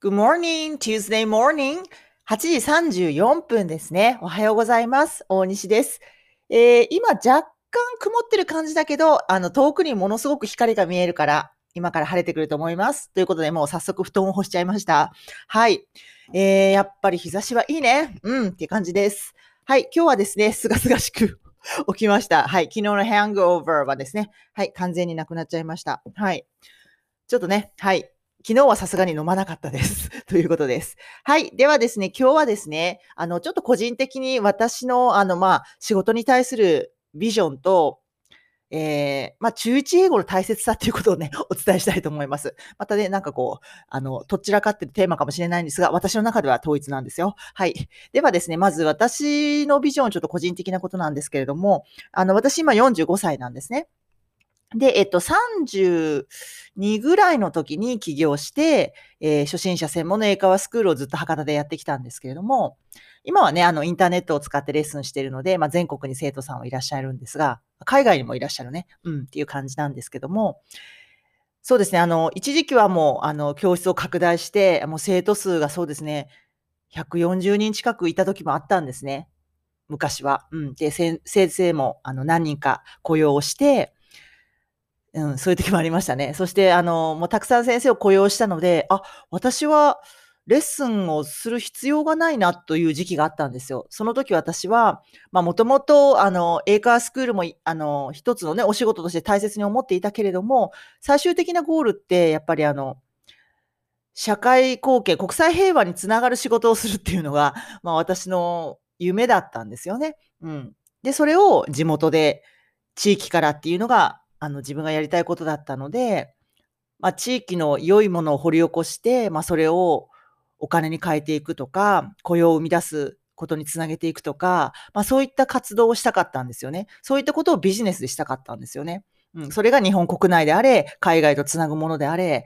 Good morning, Tuesday morning. 8時34分ですね。おはようございます。大西です。えー今若干曇ってる感じだけど、あの、遠くにものすごく光が見えるから、今から晴れてくると思います。ということで、もう早速布団を干しちゃいました。はい。えー、やっぱり日差しはいいね。うん、っていう感じです。はい。今日はですね、すがすがしく 起きました。はい。昨日のハングオーバーはですね、はい。完全になくなっちゃいました。はい。ちょっとね、はい。昨日はさすがに飲まなかったです。ということです。はい。ではですね、今日はですね、あの、ちょっと個人的に私の、あの、まあ、仕事に対するビジョンと、えー、まあ、中1英語の大切さっていうことをね、お伝えしたいと思います。またね、なんかこう、あの、どちらかってるテーマかもしれないんですが、私の中では統一なんですよ。はい。ではですね、まず私のビジョン、ちょっと個人的なことなんですけれども、あの、私今45歳なんですね。で、えっと、32ぐらいの時に起業して、えー初心者専門の英会話スクールをずっと博多でやってきたんですけれども、今はね、あの、インターネットを使ってレッスンしているので、まあ、全国に生徒さんはいらっしゃるんですが、海外にもいらっしゃるね、うん、っていう感じなんですけども、そうですね、あの、一時期はもう、あの、教室を拡大して、もう生徒数がそうですね、140人近くいた時もあったんですね。昔は。うん。で、先生も、あの、何人か雇用して、うん、そういう時もありましたね。そして、あの、もうたくさん先生を雇用したので、あ、私はレッスンをする必要がないなという時期があったんですよ。その時私は、まあ、もともと、あの、英会話スクールも、あの、一つのね、お仕事として大切に思っていたけれども、最終的なゴールって、やっぱりあの、社会貢献、国際平和につながる仕事をするっていうのが、まあ、私の夢だったんですよね。うん。で、それを地元で、地域からっていうのが、あの、自分がやりたいことだったので、まあ、地域の良いものを掘り起こして、まあ、それをお金に変えていくとか、雇用を生み出すことにつなげていくとか、まあ、そういった活動をしたかったんですよね。そういったことをビジネスでしたかったんですよね。うん。それが日本国内であれ、海外とつなぐものであれ、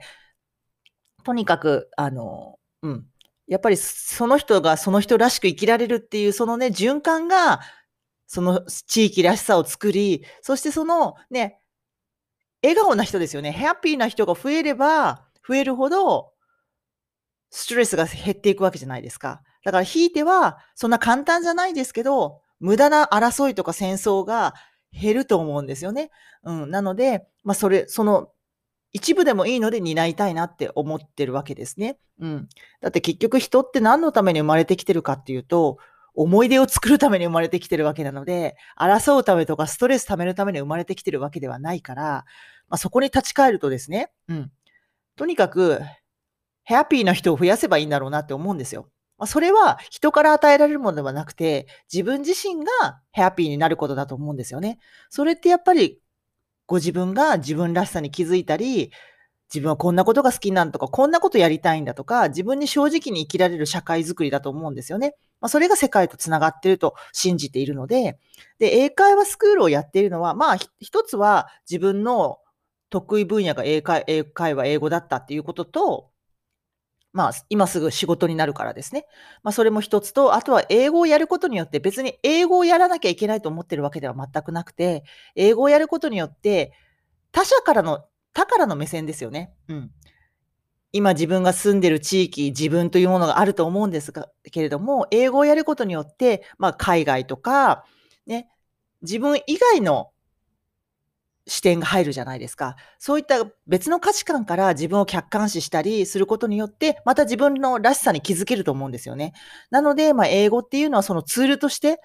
とにかく、あの、うん。やっぱりその人がその人らしく生きられるっていう、そのね、循環が、その地域らしさを作り、そしてそのね、笑顔な人ですよね。ハッピーな人が増えれば、増えるほど、ストレスが減っていくわけじゃないですか。だから、ひいては、そんな簡単じゃないですけど、無駄な争いとか戦争が減ると思うんですよね。うん。なので、まあ、それ、その、一部でもいいので担いたいなって思ってるわけですね。うん。だって結局人って何のために生まれてきてるかっていうと、思い出を作るために生まれてきてるわけなので、争うためとかストレス溜めるために生まれてきてるわけではないから、まあ、そこに立ち返るとですね、うん。とにかく、ハッピーな人を増やせばいいんだろうなって思うんですよ。まあ、それは人から与えられるものではなくて、自分自身がハッピーになることだと思うんですよね。それってやっぱり、ご自分が自分らしさに気づいたり、自分はこんなことが好きなんとか、こんなことやりたいんだとか、自分に正直に生きられる社会づくりだと思うんですよね。まあ、それが世界とつながってると信じているので、で、英会話スクールをやっているのは、まあ、一つは自分の得意分野が英会英会話、英語だったっていうことと、まあ、今すぐ仕事になるからですね。まあ、それも一つと、あとは英語をやることによって、別に英語をやらなきゃいけないと思ってるわけでは全くなくて、英語をやることによって、他者からの、他からの目線ですよね。うん。今自分が住んでる地域、自分というものがあると思うんですが、けれども、英語をやることによって、まあ、海外とか、ね、自分以外の視点が入るじゃないですか。そういった別の価値観から自分を客観視したりすることによって、また自分のらしさに気づけると思うんですよね。なので、まあ、英語っていうのはそのツールとして、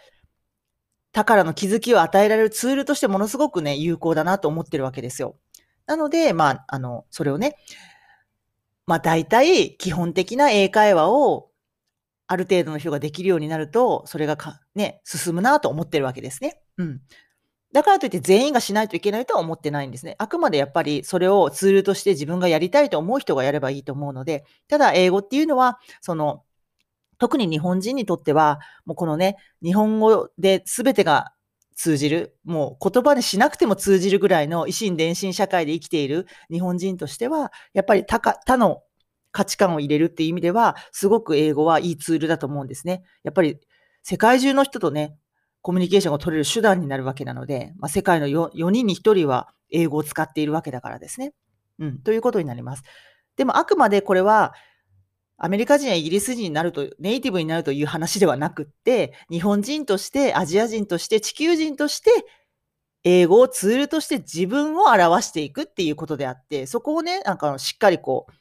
他からの気づきを与えられるツールとしてものすごくね、有効だなと思ってるわけですよ。なので、まあ、あの、それをね、まあ、大体基本的な英会話をある程度の人ができるようになると、それがかね、進むなと思ってるわけですね。うん。だからといって全員がしないといけないとは思ってないんですね。あくまでやっぱりそれをツールとして自分がやりたいと思う人がやればいいと思うので、ただ英語っていうのは、その、特に日本人にとっては、もうこのね、日本語で全てが通じる、もう言葉にしなくても通じるぐらいの維新伝心社会で生きている日本人としては、やっぱり他他の価値観を入れるっていう意味では、すごく英語はいいツールだと思うんですね。やっぱり世界中の人とね、コミュニケーションが取れる手段になるわけなので、まあ、世界の 4, 4人に1人は英語を使っているわけだからですね。うん、ということになります。でもあくまでこれは、アメリカ人やイギリス人になると、ネイティブになるという話ではなくって、日本人として、アジア人として、地球人として、英語をツールとして自分を表していくっていうことであって、そこをね、なんかしっかりこう、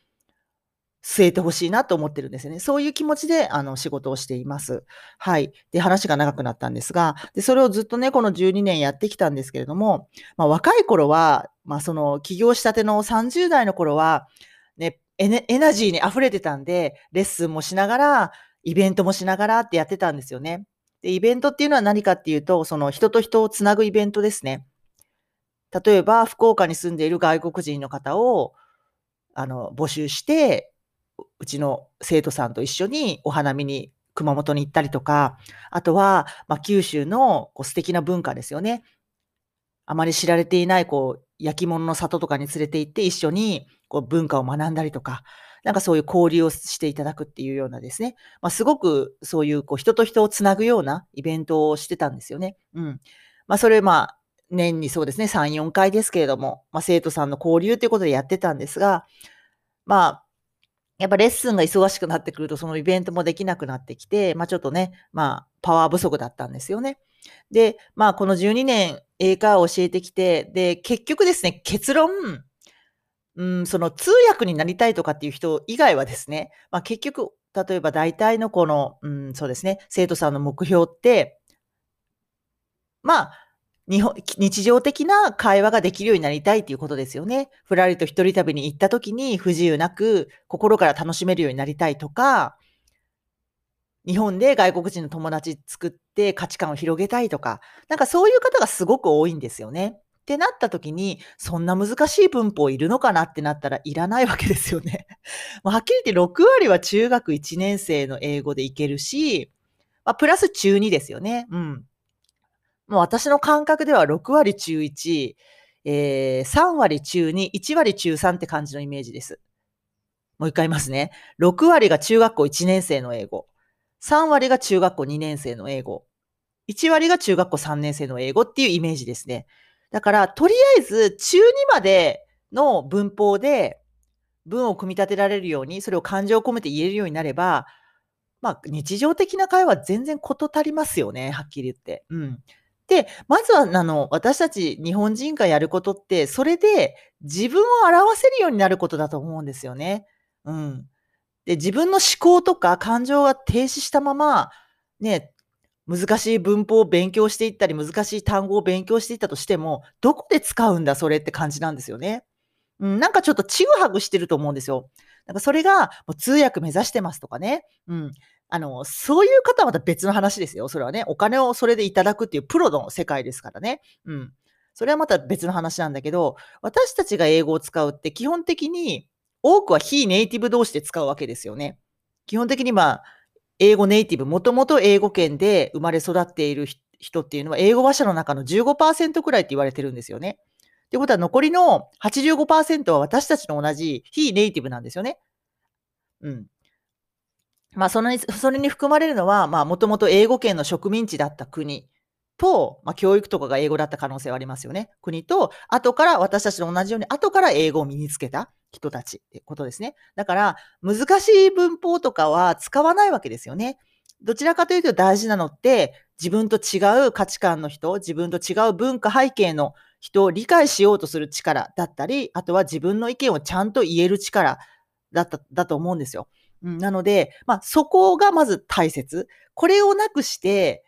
据えてほしいなと思ってるんですよね。そういう気持ちで、あの、仕事をしています。はい。で、話が長くなったんですが、で、それをずっとね、この12年やってきたんですけれども、まあ、若い頃は、まあ、その、起業したての30代の頃は、エネエナジーに溢れてたんで、レッスンもしながら、イベントもしながらってやってたんですよね。で、イベントっていうのは何かっていうと、その人と人をつなぐイベントですね。例えば、福岡に住んでいる外国人の方を、あの、募集して、うちの生徒さんと一緒にお花見に熊本に行ったりとか、あとは、まあ、九州のこう素敵な文化ですよね。あまり知られていない、こう、焼き物の里とかに連れて行って一緒にこう文化を学んだりとか、なんかそういう交流をしていただくっていうようなですね。まあ、すごくそういうこう人と人をつなぐようなイベントをしてたんですよね。うん。まあ、それまあ、年にそうですね、3、4回ですけれども、まあ、生徒さんの交流ということでやってたんですが、まあ、やっぱレッスンが忙しくなってくると、そのイベントもできなくなってきて、まあちょっとね、まあパワー不足だったんですよね。で、まあこの12年英会話を教えてきて、で、結局ですね、結論、うん、その通訳になりたいとかっていう人以外はですね、まあ結局、例えば大体のこの、うん、そうですね、生徒さんの目標って、まあ、日本、日常的な会話ができるようになりたいっていうことですよね。ふらりと一人旅に行った時に不自由なく心から楽しめるようになりたいとか、日本で外国人の友達作って価値観を広げたいとか、なんかそういう方がすごく多いんですよね。ってなった時に、そんな難しい文法いるのかなってなったらいらないわけですよね。はっきり言って6割は中学1年生の英語でいけるし、まあ、プラス中2ですよね。うん。もう私の感覚では6割中1、えー、3割中2、1割中3って感じのイメージです。もう一回言いますね。6割が中学校1年生の英語。3割が中学校2年生の英語。1割が中学校3年生の英語っていうイメージですね。だから、とりあえず中2までの文法で文を組み立てられるように、それを感情を込めて言えるようになれば、まあ、日常的な会話全然事足りますよね、はっきり言って。うん。で、まずは、あの、私たち日本人がやることって、それで自分を表せるようになることだと思うんですよね。うん。で、自分の思考とか感情が停止したまま、ね、難しい文法を勉強していったり、難しい単語を勉強していったとしても、どこで使うんだ、それって感じなんですよね。うん、なんかちょっとちぐはぐしてると思うんですよ。なんかそれが、もう通訳目指してますとかね。うん。あの、そういう方はまた別の話ですよ。それはね、お金をそれでいただくっていうプロの世界ですからね。うん。それはまた別の話なんだけど、私たちが英語を使うって基本的に多くは非ネイティブ同士で使うわけですよね。基本的にまあ、英語ネイティブ、もともと英語圏で生まれ育っている人っていうのは、英語話者の中の15%くらいって言われてるんですよね。ってことは残りの85%は私たちの同じ非ネイティブなんですよね。うん。まあ、そのそれに含まれるのは、まあ、もともと英語圏の植民地だった国と、まあ、教育とかが英語だった可能性はありますよね。国と、後から私たちと同じように、後から英語を身につけた人たちってことですね。だから、難しい文法とかは使わないわけですよね。どちらかというと大事なのって、自分と違う価値観の人、自分と違う文化背景の人を理解しようとする力だったり、あとは自分の意見をちゃんと言える力だった、だと思うんですよ。うん、なので、まあ、そこがまず大切。これをなくして、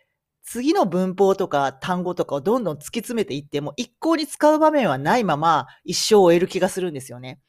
次の文法とか単語とかをどんどん突き詰めていっても、一向に使う場面はないまま一生を終える気がするんですよね。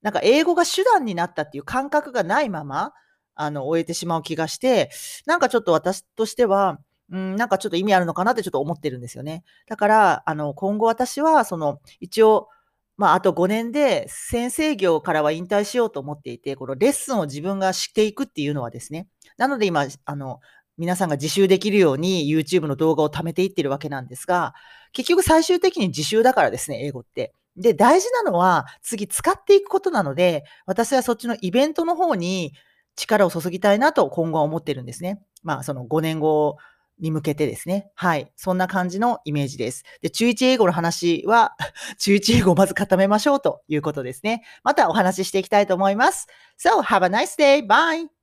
なんか英語が手段になったっていう感覚がないまま、あの、終えてしまう気がして、なんかちょっと私としては、うん、なんかちょっと意味あるのかなってちょっと思ってるんですよね。だから、あの、今後私は、その、一応、まあ、あと5年で先生業からは引退しようと思っていて、このレッスンを自分がしていくっていうのはですね、なので今、あの、皆さんが自習できるように YouTube の動画を貯めていってるわけなんですが、結局最終的に自習だからですね、英語って。で、大事なのは次使っていくことなので、私はそっちのイベントの方に力を注ぎたいなと今後は思ってるんですね。まあ、その5年後に向けてですね。はい。そんな感じのイメージです。で、中1英語の話は、中1英語をまず固めましょうということですね。またお話ししていきたいと思います。So, have a nice day. Bye!